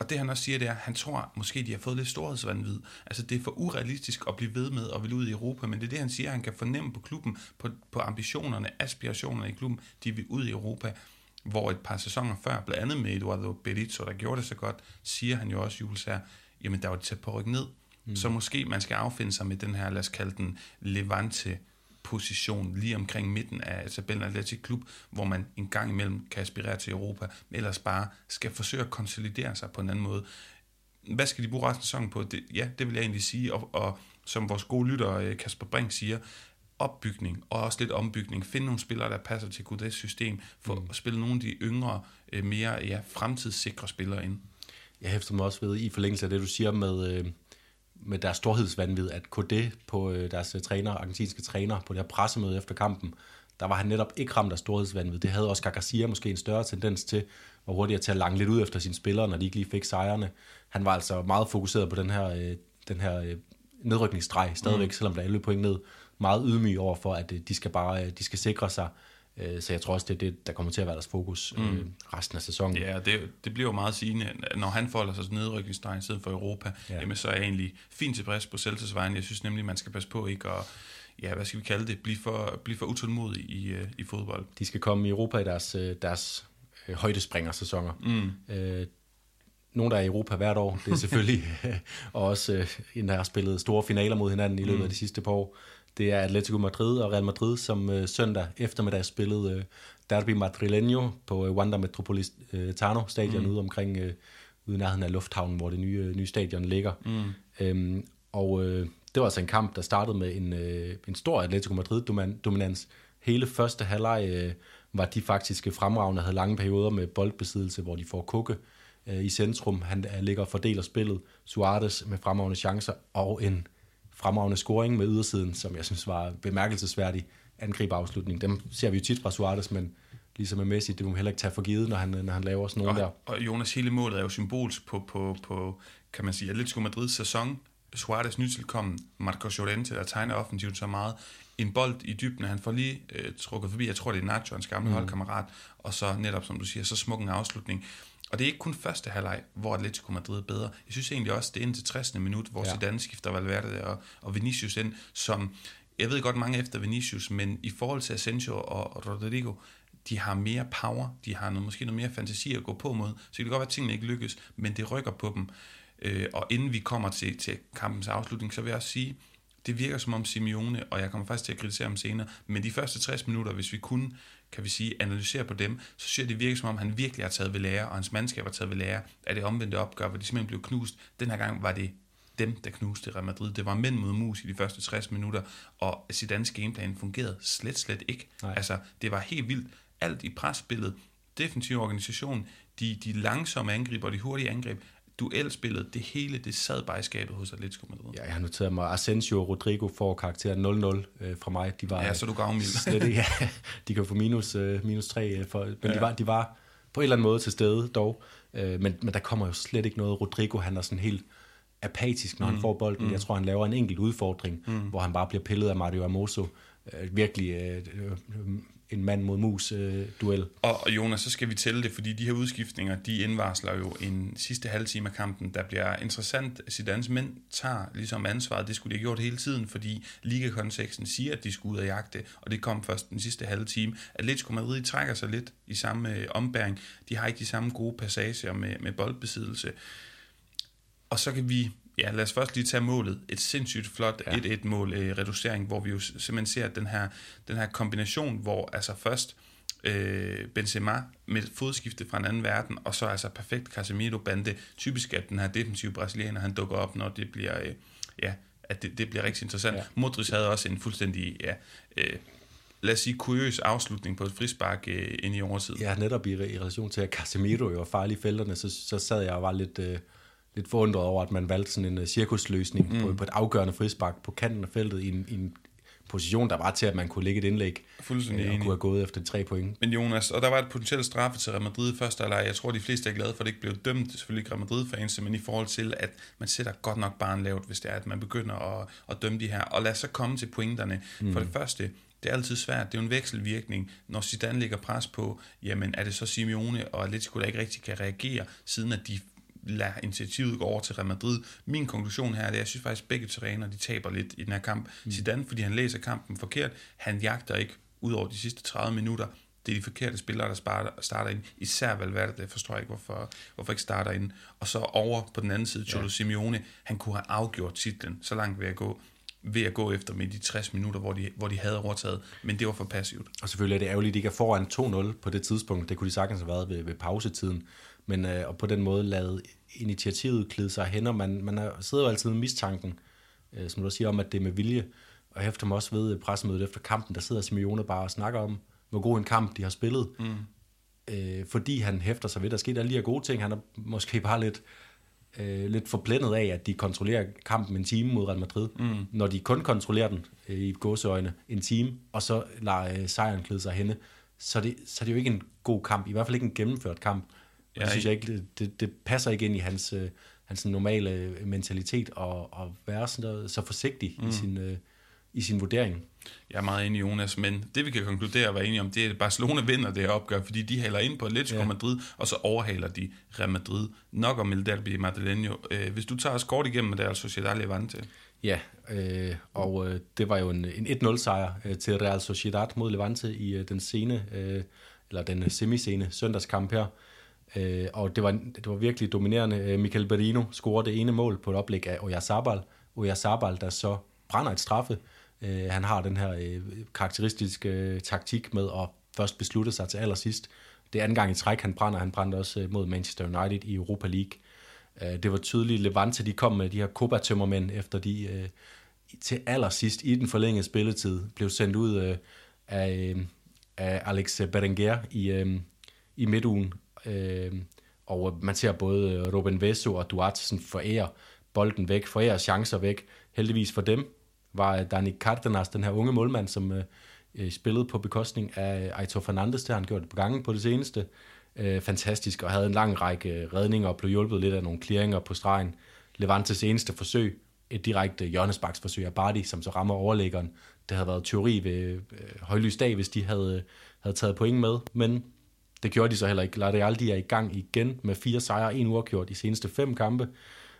og det han også siger, det er, at han tror måske, de har fået lidt storhedsvandvid. Altså det er for urealistisk at blive ved med at ville ud i Europa, men det er det, han siger, han kan fornemme på klubben, på, på ambitionerne, aspirationerne i klubben, de vil ud i Europa. Hvor et par sæsoner før, blandt andet med Eduardo Berizzo, der gjorde det så godt, siger han jo også, Jules her, jamen der var det tæt på ryk ned. Mm. Så måske man skal affinde sig med den her, lad os kalde den Levante position lige omkring midten af tabellen Atletic Klub, hvor man en gang imellem kan aspirere til Europa, men ellers bare skal forsøge at konsolidere sig på en anden måde. Hvad skal de bruge resten af sæsonen på? Det, ja, det vil jeg egentlig sige, og, og som vores gode lytter øh, Kasper Brink siger, opbygning og også lidt ombygning. Finde nogle spillere, der passer til Gudets system, for mm. at spille nogle af de yngre, øh, mere ja, fremtidssikre spillere ind. Jeg hæfter mig også ved, i forlængelse af det, du siger med, øh, med deres storhedsvandvid, at KD på øh, deres træner, argentinske træner, på det her pressemøde efter kampen, der var han netop ikke ramt af storhedsvandvid. Det havde også Garcia måske en større tendens til, og hurtigere til at lange lidt ud efter sine spillere, når de ikke lige fik sejrene. Han var altså meget fokuseret på den her, den her nedrykningsstreg stadigvæk, mm. selvom der er 11 point ned. Meget ydmyg over for, at de skal bare de skal sikre sig Øh, så jeg tror også, det er det, der kommer til at være deres fokus øh, mm. resten af sæsonen. Ja, det, det bliver jo meget sigende. Når han folder sig nedrykningsstregen i stedet for Europa, ja. jamen, så er jeg egentlig fint tilfreds på Celtas vejen. Jeg synes nemlig, man skal passe på ikke at ja, hvad skal vi kalde det, blive for, blive for utålmodig i, øh, i fodbold. De skal komme i Europa i deres, deres højdespringer-sæsoner. Mm. Øh, nogle, der er i Europa hvert år, det er selvfølgelig, og [LAUGHS] [LAUGHS] også en, der har spillet store finaler mod hinanden i løbet mm. af de sidste par år. Det er Atletico Madrid og Real Madrid, som øh, søndag eftermiddag spillede øh, Derby Madrileño på øh, Wanda Metropolitano stadion mm. ude omkring øh, ude nærheden af lufthavnen, hvor det nye, øh, nye stadion ligger. Mm. Øhm, og øh, det var altså en kamp, der startede med en, øh, en stor Atletico Madrid-dominans. Hele første halvleg øh, var de faktisk fremragende, havde lange perioder med boldbesiddelse, hvor de får kukke øh, i centrum. Han øh, ligger og fordeler spillet. Suarez med fremragende chancer, og en fremragende scoring med ydersiden, som jeg synes var bemærkelsesværdig angriberafslutning. Dem ser vi jo tit fra Suarez, men ligesom med Messi, det må man heller ikke tage for givet, når han, når han laver sådan nogle og, der. Og Jonas, hele målet er jo symbolsk på, på, på kan man sige, Atletico Madrids sæson. Suarez nytilkommen, Marcos Llorente, der tegner offensivt så meget. En bold i dybden, han får lige øh, trukket forbi, jeg tror det er Nacho, hans gamle mm. holdkammerat, og så netop, som du siger, så smuk en afslutning. Og det er ikke kun første halvleg, hvor Atletico Madrid er bedre. Jeg synes egentlig også, det er indtil 60. minut, hvor ja. Zidane skifter Valverde og, og Vinicius ind, som, jeg ved godt mange efter Vinicius, men i forhold til Asensio og Rodrigo, de har mere power, de har noget, måske noget mere fantasi at gå på mod, så det kan godt være, at tingene ikke lykkes, men det rykker på dem. Øh, og inden vi kommer til, til kampens afslutning, så vil jeg også sige, det virker som om Simeone, og jeg kommer faktisk til at kritisere ham senere, men de første 60 minutter, hvis vi kun kan vi sige, analysere på dem, så synes jeg, det virker som om, han virkelig har taget ved lære, og hans mandskab har taget ved lære af det omvendte opgør, hvor de simpelthen blev knust. Den her gang var det dem, der knuste Real Madrid. Det var mænd mod mus i de første 60 minutter, og Zidane's gameplan fungerede slet, slet ikke. Nej. Altså, det var helt vildt. Alt i presspillet, defensiv organisation, de, de langsomme angreb og de hurtige angreb, duelspillet, det hele, det sad bare i skabet hos Atletico Madrid. Ja, jeg har noteret mig, Asensio og Rodrigo får karakter 0-0 øh, fra mig. De var, ja, så du gavmild. [LAUGHS] Slet ikke, ja, de kan få minus, øh, minus 3, øh, for, men ja. de, var, de var på en eller anden måde til stede dog. Øh, men, men der kommer jo slet ikke noget. Rodrigo, han er sådan helt apatisk, når mm. han får bolden. Mm. Jeg tror, han laver en enkelt udfordring, mm. hvor han bare bliver pillet af Mario Amoso. Øh, virkelig øh, øh, en mand mod mus øh, duel. Og Jonas, så skal vi tælle det, fordi de her udskiftninger, de indvarsler jo en sidste halv time af kampen, der bliver interessant. Zidane's mænd tager ligesom ansvaret, det skulle de have gjort hele tiden, fordi ligakonteksten siger, at de skulle ud og jagte, og det kom først den sidste halve time. Atletico Madrid trækker sig lidt i samme øh, ombæring. De har ikke de samme gode passager med, med boldbesiddelse. Og så kan vi Ja, lad os først lige tage målet. Et sindssygt flot ja. 1-1-mål øh, reducering, hvor vi jo simpelthen ser den her, den her kombination, hvor altså først øh, Benzema med fodskifte fra en anden verden, og så altså perfekt Casemiro-bande. Typisk at den her defensive brasilianer, han dukker op, når det bliver, øh, ja, at det, det bliver rigtig interessant. Ja. Modric havde også en fuldstændig, ja, øh, lad os sige, kuriøs afslutning på et frispark øh, ind i oversiden. Ja, netop i, i relation til, at Casemiro jo var farlig i felterne, så, så sad jeg og var lidt... Øh lidt forundret over, at man valgte sådan en uh, cirkusløsning mm. på, på et afgørende frispark på kanten af feltet i en, i en position, der var til, at man kunne lægge et indlæg Fuldstændig øh, og kunne have gået efter tre point. Men Jonas, og der var et potentielt straffe til Real Madrid første alder. Jeg tror, de fleste er glade for, at det ikke blev dømt. Selvfølgelig ikke Real Madrid-fans, men i forhold til, at man sætter godt nok barn lavt, hvis det er, at man begynder at, at dømme de her. Og lad os så komme til pointerne. Mm. For det første, det er altid svært. Det er jo en vekselvirkning. Når Zidane lægger pres på, jamen er det så Simeone og Atletico, der ikke rigtig kan reagere, siden at de lader initiativet gå over til Real Madrid. Min konklusion her er, at jeg synes faktisk, at begge træner de taber lidt i den her kamp. Mm. Zidane, fordi han læser kampen forkert. Han jagter ikke ud over de sidste 30 minutter. Det er de forkerte spillere, der starter, ind. Især Valverde, det forstår jeg ikke, hvorfor, hvorfor ikke starter ind. Og så over på den anden side, Cholo ja. Simeone, han kunne have afgjort titlen. Så langt vil jeg gå ved at gå efter med de 60 minutter, hvor de, hvor de havde overtaget, men det var for passivt. Og selvfølgelig er det ærgerligt, at de ikke er foran 2-0 på det tidspunkt. Det kunne de sagtens have været ved, ved pausetiden men øh, og på den måde lade initiativet klide sig hen, og man, man er, sidder jo altid med mistanken, øh, som du siger om, at det er med vilje, og efter mig også ved pressemødet efter kampen, der sidder Simeone bare og snakker om, hvor god en kamp de har spillet, mm. øh, fordi han hæfter sig ved, der sker der lige gode ting, han er måske bare lidt, øh, lidt forblændet af, at de kontrollerer kampen en time mod Real Madrid, mm. når de kun kontrollerer den øh, i gåseøjne en time, og så lader øh, sejren klide sig henne, så det, så det er jo ikke en god kamp, i hvert fald ikke en gennemført kamp. Ja, det synes jeg ikke, det, det passer ikke ind i hans, øh, hans normale mentalitet at, at være sådan så forsigtig mm. i, sin, øh, i sin vurdering. Jeg er meget enig, Jonas, men det vi kan konkludere og være enige om, det er, at Barcelona vinder det her opgør, fordi de hælder ind på Atletico ja. Madrid, og så overhaler de Real Madrid. Nok om El Derby Madrileño. Øh, hvis du tager os kort igennem, det er Sociedad Levante. Ja, øh, og øh, det var jo en, en 1-0 sejr øh, til Real Sociedad mod Levante i øh, den scene, øh, eller den semiscene søndagskamp her. Øh, og det var, det var virkelig dominerende. Øh, Michael Berino scorede det ene mål på et oplæg af Oyarzabal. Oyarzabal, der så brænder et straffe. Øh, han har den her øh, karakteristiske øh, taktik med at først beslutte sig til allersidst. Det er anden gang i træk, han brænder. Han brændte også øh, mod Manchester United i Europa League. Øh, det var tydeligt, Levante de kom med de her Copa-tømmermænd, efter de øh, til allersidst i den forlængede spilletid blev sendt ud øh, af, øh, af Alex Berenguer i, øh, i midtugen Øh, og man ser både øh, Ruben Vesso og Duarte sådan forære bolden væk, forære chancer væk. Heldigvis for dem var øh, Dani Cardenas, den her unge målmand, som øh, øh spillede på bekostning af Aitor Fernandes, der han gjort på gangen på det seneste. Øh, fantastisk, og havde en lang række redninger og blev hjulpet lidt af nogle clearinger på stregen. Levantes eneste forsøg, et direkte hjørnesbaksforsøg af Bardi, som så rammer overlæggeren. Det havde været teori ved øh, højlysdag, hvis de havde, havde taget point med, men det gjorde de så heller ikke. Laderal, de er i gang igen med fire sejre, en uafgjort de seneste fem kampe,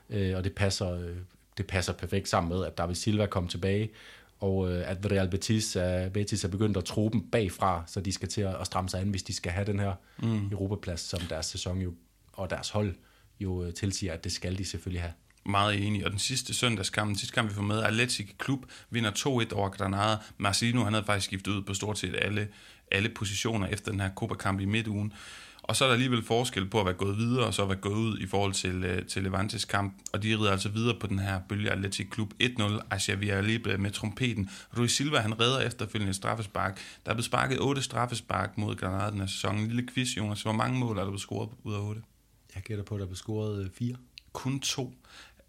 øh, og det passer, øh, det passer perfekt sammen med, at David Silva kom tilbage, og øh, at Real Betis er, Betis er begyndt at tro dem bagfra, så de skal til at, at stramme sig an, hvis de skal have den her mm. Europaplads, som deres sæson jo, og deres hold jo øh, tilsiger, at det skal de selvfølgelig have meget enig. Og den sidste søndagskamp, den sidste kamp, vi får med, Atletic Klub vinder 2-1 over Granada. Marcelino, han havde faktisk skiftet ud på stort set alle, alle positioner efter den her Copa-kamp i midtugen. Og så er der alligevel forskel på at være gået videre, og så at være gået ud i forhold til, øh, til Levantes kamp. Og de rider altså videre på den her bølge Atletic Klub 1-0. Asia Villarreal med trompeten. Rui Silva, han redder efterfølgende straffespark. Der er blevet sparket 8 straffespark mod Granada den her sæson. En lille quiz, Jonas. Hvor mange mål er der blevet scoret ud af 8? Jeg gætter på, at der er blevet scoret 4. Kun to.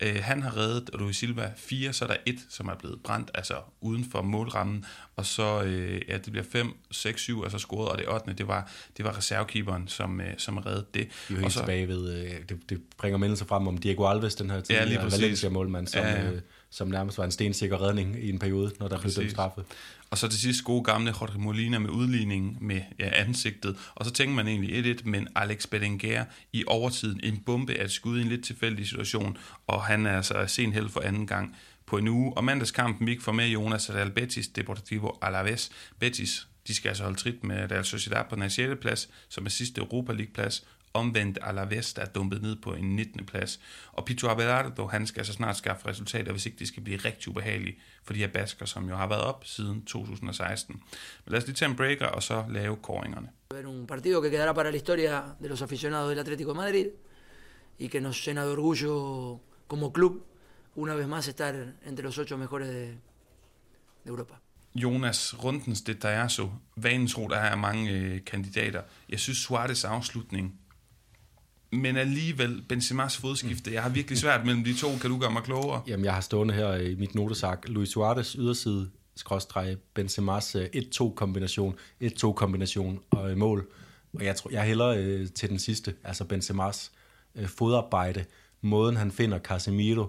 Øh, han har reddet Luis Silva fire, så er der et, som er blevet brændt, altså uden for målrammen, og så øh, ja, det bliver 5, 6, 7, altså scoret, og det 8. det var, det var reservekeeperen, som, øh, som reddede det. Vi er helt tilbage ved, øh, det, det bringer mindelser frem om Diego Alves, den her tidligere ja, Valencia-målmand, som, ja, ja. Øh, som nærmest var en stensikker redning i en periode, når der blev dømt straffe. Og så til sidst gode gamle Jorge Molina med udligning med ja, ansigtet. Og så tænker man egentlig 1-1, men Alex Berenguer i overtiden en bombe af et skud i en lidt tilfældig situation, og han er altså sen held for anden gang på en uge. Og mandagskampen, vi ikke får med Jonas Real Betis, Deportivo Alaves. Betis, de skal altså holde trit med Real Sociedad på den 6. plads, som er sidste Europa League-plads, Omvendt Alaves, der er dumpet ned på en 19. plads. Og Pito Abelardo, han skal så snart skaffe resultater, hvis ikke det skal blive rigtig ubehageligt for de her basker, som jo har været op siden 2016. Men lad os lige tage en breaker og så lave kåringerne. Un partido que quedará para la historia de los aficionados del Atlético de Madrid y que nos llena de orgullo como club una vez más estar entre los ocho mejores de, de Europa. Jonas Rundens det så vanens ro, der er mange øh, kandidater. Jeg synes Suarez afslutning men alligevel Benzema's fodskifte. Jeg har virkelig [LAUGHS] svært mellem de to. Kan du gøre mig klogere? Jamen, jeg har stående her i mit notesak. Luis Suarez yderside, skråstreg, Benzema's 1-2-kombination, øh, 1-2-kombination og øh, mål. Og jeg tror, jeg hælder øh, til den sidste, altså Benzema's øh, fodarbejde, måden han finder Casemiro,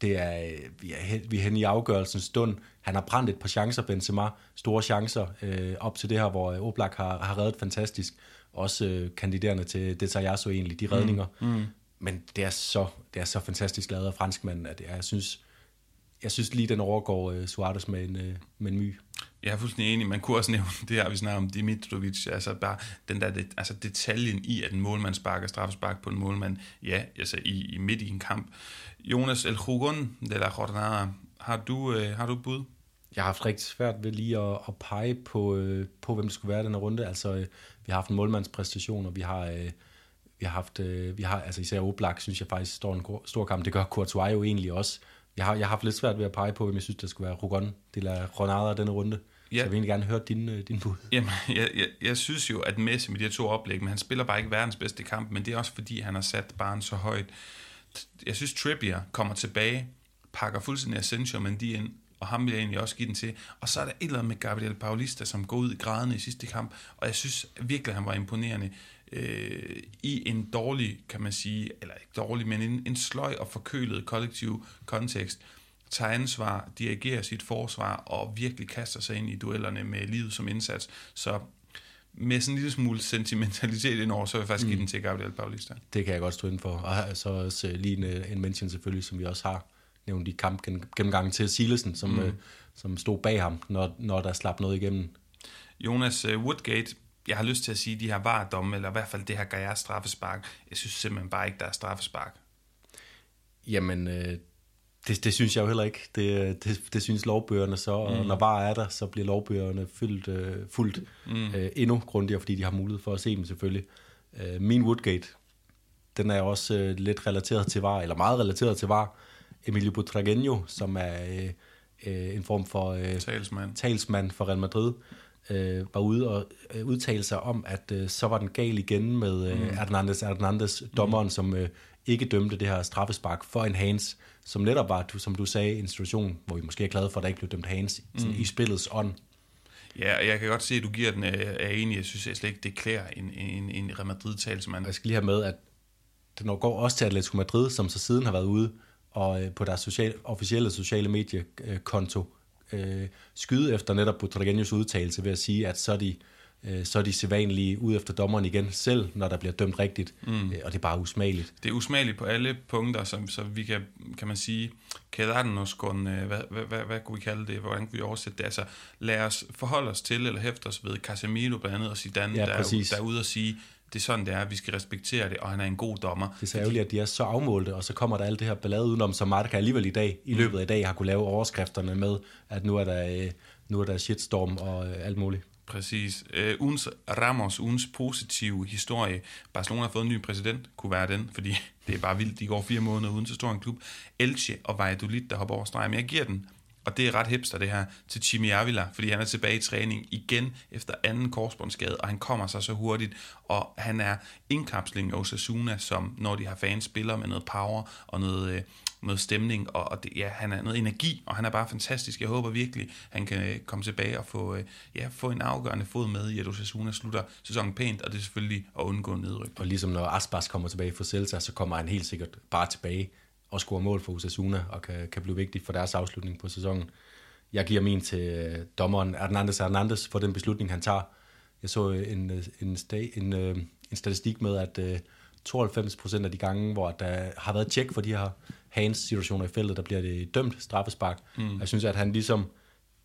det er, vi er, hen, vi er hen i afgørelsens stund. Han har brændt et par chancer, Benzema, store chancer, øh, op til det her, hvor Oblak har, har reddet fantastisk også øh, kandiderende til Detajasso egentlig, de redninger. Mm. Mm. Men det er, så, det er så fantastisk lavet af franskmanden, at jeg synes, jeg synes lige, den overgår øh, Suarez med en, øh, med en my. Jeg er fuldstændig enig. Man kunne også nævne [LAUGHS] det her, vi snakker om Dimitrovic, altså bare den der, det, altså detaljen i, at en målmand sparker straffespark på en målmand, ja, altså i, i midt i en kamp. Jonas El Jugon de la Jornada, har du, øh, har du bud? Jeg har haft rigtig svært ved lige at, at pege på, øh, på, hvem det skulle være den her runde. Altså, øh, vi har haft en målmandspræstation, og vi har, øh, vi har haft, øh, vi har, altså især Oblak, synes jeg faktisk står en stor kamp. Det gør Courtois jo egentlig også. Jeg har, jeg har haft lidt svært ved at pege på, hvem jeg synes, der skulle være Rugon, det er Ronaldo denne runde. Ja. Så jeg vil egentlig gerne høre din, øh, din bud. Jamen, jeg, jeg, jeg synes jo, at Messi med de her to oplæg, men han spiller bare ikke verdens bedste kamp, men det er også fordi, han har sat barn så højt. Jeg synes, Trippier kommer tilbage, pakker fuldstændig Asensio Mendy ind, og ham vil jeg egentlig også give den til. Og så er der et eller andet med Gabriel Paulista, som går ud i graderne i sidste kamp, og jeg synes virkelig, han var imponerende øh, i en dårlig, kan man sige, eller ikke dårlig, men en, en sløj og forkølet kollektiv kontekst, tager ansvar, dirigerer sit forsvar og virkelig kaster sig ind i duellerne med livet som indsats. Så med sådan en lille smule sentimentalitet indover, så vil jeg faktisk mm. give den til Gabriel Paulista. Det kan jeg godt stå ind for. Og så også lige en, en mention selvfølgelig, som vi også har nævnt i kamp gennemgangen til Silesen, som, mm. øh, som stod bag ham, når, når der slap noget igennem. Jonas uh, Woodgate, jeg har lyst til at sige, at de her var eller i hvert fald det her Gaia straffespark. Jeg synes simpelthen bare ikke, der er straffespark. Jamen, øh, det, det synes jeg jo heller ikke. Det, det, det synes lovbøgerne så, og mm. når var er der, så bliver lovbøgerne fyldt, øh, fuldt mm. øh, endnu grundigere, fordi de har mulighed for at se dem selvfølgelig. Øh, min Woodgate, den er også øh, lidt relateret til var, eller meget relateret til var. Emilio Butragueño, som er øh, øh, en form for øh, talsmand. talsmand for Real Madrid, øh, var ude og øh, udtale sig om, at øh, så var den gal igen med øh, mm. Hernandez, Hernandez, dommeren, mm. som øh, ikke dømte det her straffespark for en hands, som netop var, som du sagde, en situation, hvor vi måske er glade for, at der ikke blev dømt hands mm. i spillets ånd. Ja, jeg kan godt se, at du giver den, øh, er enig. Jeg synes jeg slet ikke, det klæder en, en, en Real Madrid-talsmand. Jeg skal lige have med, at den går også til Atletico Madrid, som så siden har været ude og øh, på deres social, officielle sociale mediekonto øh, skyde efter netop Butragueños udtalelse ved at sige, at så er de øh, så er de sædvanlige ud efter dommeren igen selv, når der bliver dømt rigtigt, mm. øh, og det er bare usmageligt. Det er usmageligt på alle punkter, så, så vi kan, kan man sige, quedarnos con, øh, hvad, hvad, hvad, hvad kunne vi kalde det, hvordan kunne vi oversætte det? Altså, lad os forholde os til, eller hæfte os ved Casemiro blandt andet, og Zidane, Ja, der, er, der er ude og sige, det er sådan, det er, vi skal respektere det, og han er en god dommer. Det er så ærgerligt, at de er så afmålte, og så kommer der alt det her ballade udenom, som Marca alligevel i dag, i løbet af i dag, har kunne lave overskrifterne med, at nu er der, øh, nu er der shitstorm og øh, alt muligt. Præcis. Øh, ugens Ramos, ugens positive historie. Barcelona har fået en ny præsident, kunne være den, fordi [LAUGHS] det er bare vildt. De går fire måneder uden så stor en klub. Elche og Valladolid, der hopper over stregen. Men jeg giver den, og det er ret hipster det her, til Chimi Avila, fordi han er tilbage i træning igen efter anden korsbåndsskade, og han kommer sig så hurtigt, og han er indkapslingen af Osasuna, som når de har fans spiller med noget power og noget, øh, noget stemning, og, og det, ja, han er noget energi, og han er bare fantastisk. Jeg håber virkelig, han kan øh, komme tilbage og få, øh, ja, få en afgørende fod med i, at Osasuna slutter sæsonen pænt, og det er selvfølgelig at undgå nedryk. Og ligesom når Aspas kommer tilbage fra Celta, så kommer han helt sikkert bare tilbage og scorer mål for Osasuna, og kan, kan blive vigtig for deres afslutning på sæsonen. Jeg giver min til øh, dommeren Hernandez Hernandez for den beslutning, han tager. Jeg så øh, en, øh, en, en, en statistik med, at øh, 92% af de gange, hvor der har været tjek for de her hands-situationer i feltet, der bliver det dømt straffespark. Mm. Jeg synes, at han ligesom,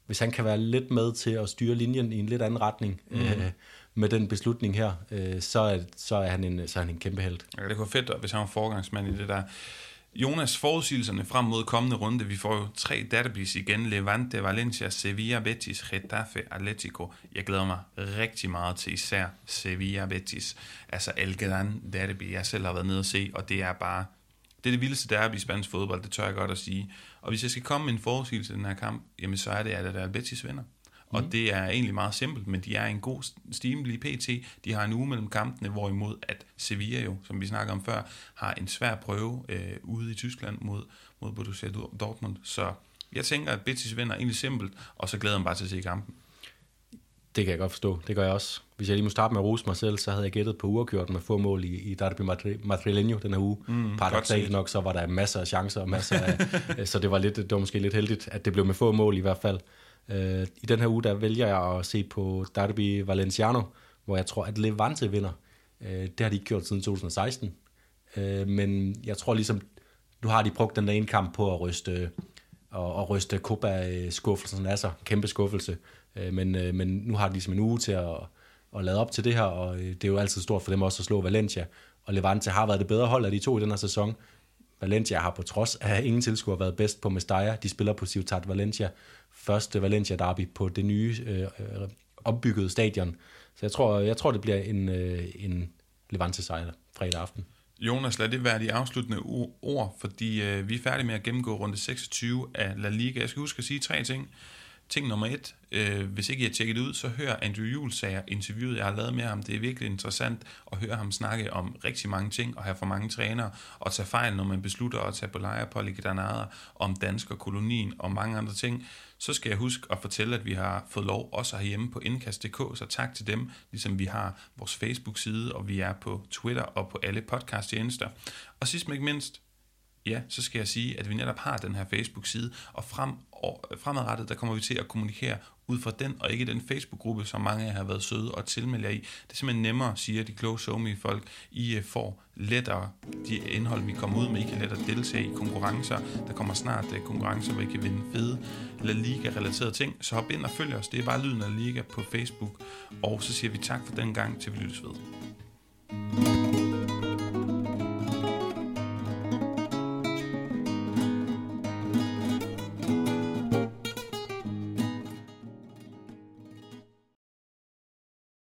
hvis han kan være lidt med til at styre linjen i en lidt anden retning mm. øh, med den beslutning her, øh, så, er, så, er han en, så er han en kæmpe held. Ja, det kunne være fedt, hvis han var forgangsmand i det der. Jonas, forudsigelserne frem mod kommende runde, vi får jo tre derbys igen, Levante, Valencia, Sevilla, Betis, Getafe, Atletico. Jeg glæder mig rigtig meget til især Sevilla, Betis, altså El Gran derby, jeg selv har været nede og se, og det er bare, det er det vildeste derby i spansk fodbold, det tør jeg godt at sige. Og hvis jeg skal komme med en forudsigelse i den her kamp, jamen så er det, at Real Betis vinder. Og mm. det er egentlig meget simpelt, men de er en god stime lige pt. De har en uge mellem kampene, hvorimod at Sevilla jo, som vi snakkede om før, har en svær prøve øh, ude i Tyskland mod, mod Borussia Dortmund. Så jeg tænker, at Betis vinder egentlig simpelt, og så glæder jeg mig bare til at se kampen. Det kan jeg godt forstå. Det gør jeg også. Hvis jeg lige må starte med at rose mig selv, så havde jeg gættet på uafgjort med få mål i, i Derby Madri- Madrileño den her uge. Mm, Paradoxalt nok, så var der masser af chancer og masser af, [LAUGHS] så det var, lidt, det var måske lidt heldigt, at det blev med få mål i hvert fald. Uh, I den her uge, der vælger jeg at se på Derby Valenciano, hvor jeg tror, at Levante vinder. Uh, det har de ikke gjort siden 2016. Uh, øh, men jeg tror ligesom, nu har de brugt den der ene kamp på at ryste, og, og ryste Copa-skuffelsen af sig. Kæmpe skuffelse. Uh, men, men nu har de ligesom en uge til at, at lade op til det her, og det er jo altid stort for dem også at slå Valencia. Og Levante har været det bedre hold af de to i den her sæson. Valencia har på trods af ingen tilskuer været bedst på Mestalla. De spiller på Ciutat Valencia. Første Valencia derby på det nye øh, øh opbyggede stadion. Så jeg tror, jeg tror det bliver en, øh, en Levante sejr fredag aften. Jonas, lad det være de afsluttende ord, fordi øh, vi er færdige med at gennemgå runde 26 af La Liga. Jeg skal huske at sige tre ting. Ting nummer et, øh, hvis ikke I har tjekket det ud, så hør Andrew Julesager interviewet, jeg har lavet med ham. Det er virkelig interessant at høre ham snakke om rigtig mange ting, og have for mange trænere, og tage fejl, når man beslutter at tage på lejre på Granada, om dansk og kolonien, og mange andre ting. Så skal jeg huske at fortælle, at vi har fået lov også herhjemme på indkast.dk, så tak til dem, ligesom vi har vores Facebook-side, og vi er på Twitter og på alle podcast-tjenester. Og sidst men ikke mindst, ja, så skal jeg sige, at vi netop har den her Facebook-side, og frem, og øh, fremadrettet, der kommer vi til at kommunikere ud fra den, og ikke den Facebook-gruppe, som mange af jer har været søde og tilmelde jer i. Det er simpelthen nemmere, siger de kloge somi folk. I øh, får lettere de indhold, vi kommer ud med. I kan lettere deltage i konkurrencer. Der kommer snart øh, konkurrencer, hvor I kan vinde fede La Liga-relaterede ting. Så hop ind og følg os. Det er bare lyden af Liga på Facebook. Og så siger vi tak for den gang, til vi lyttes ved.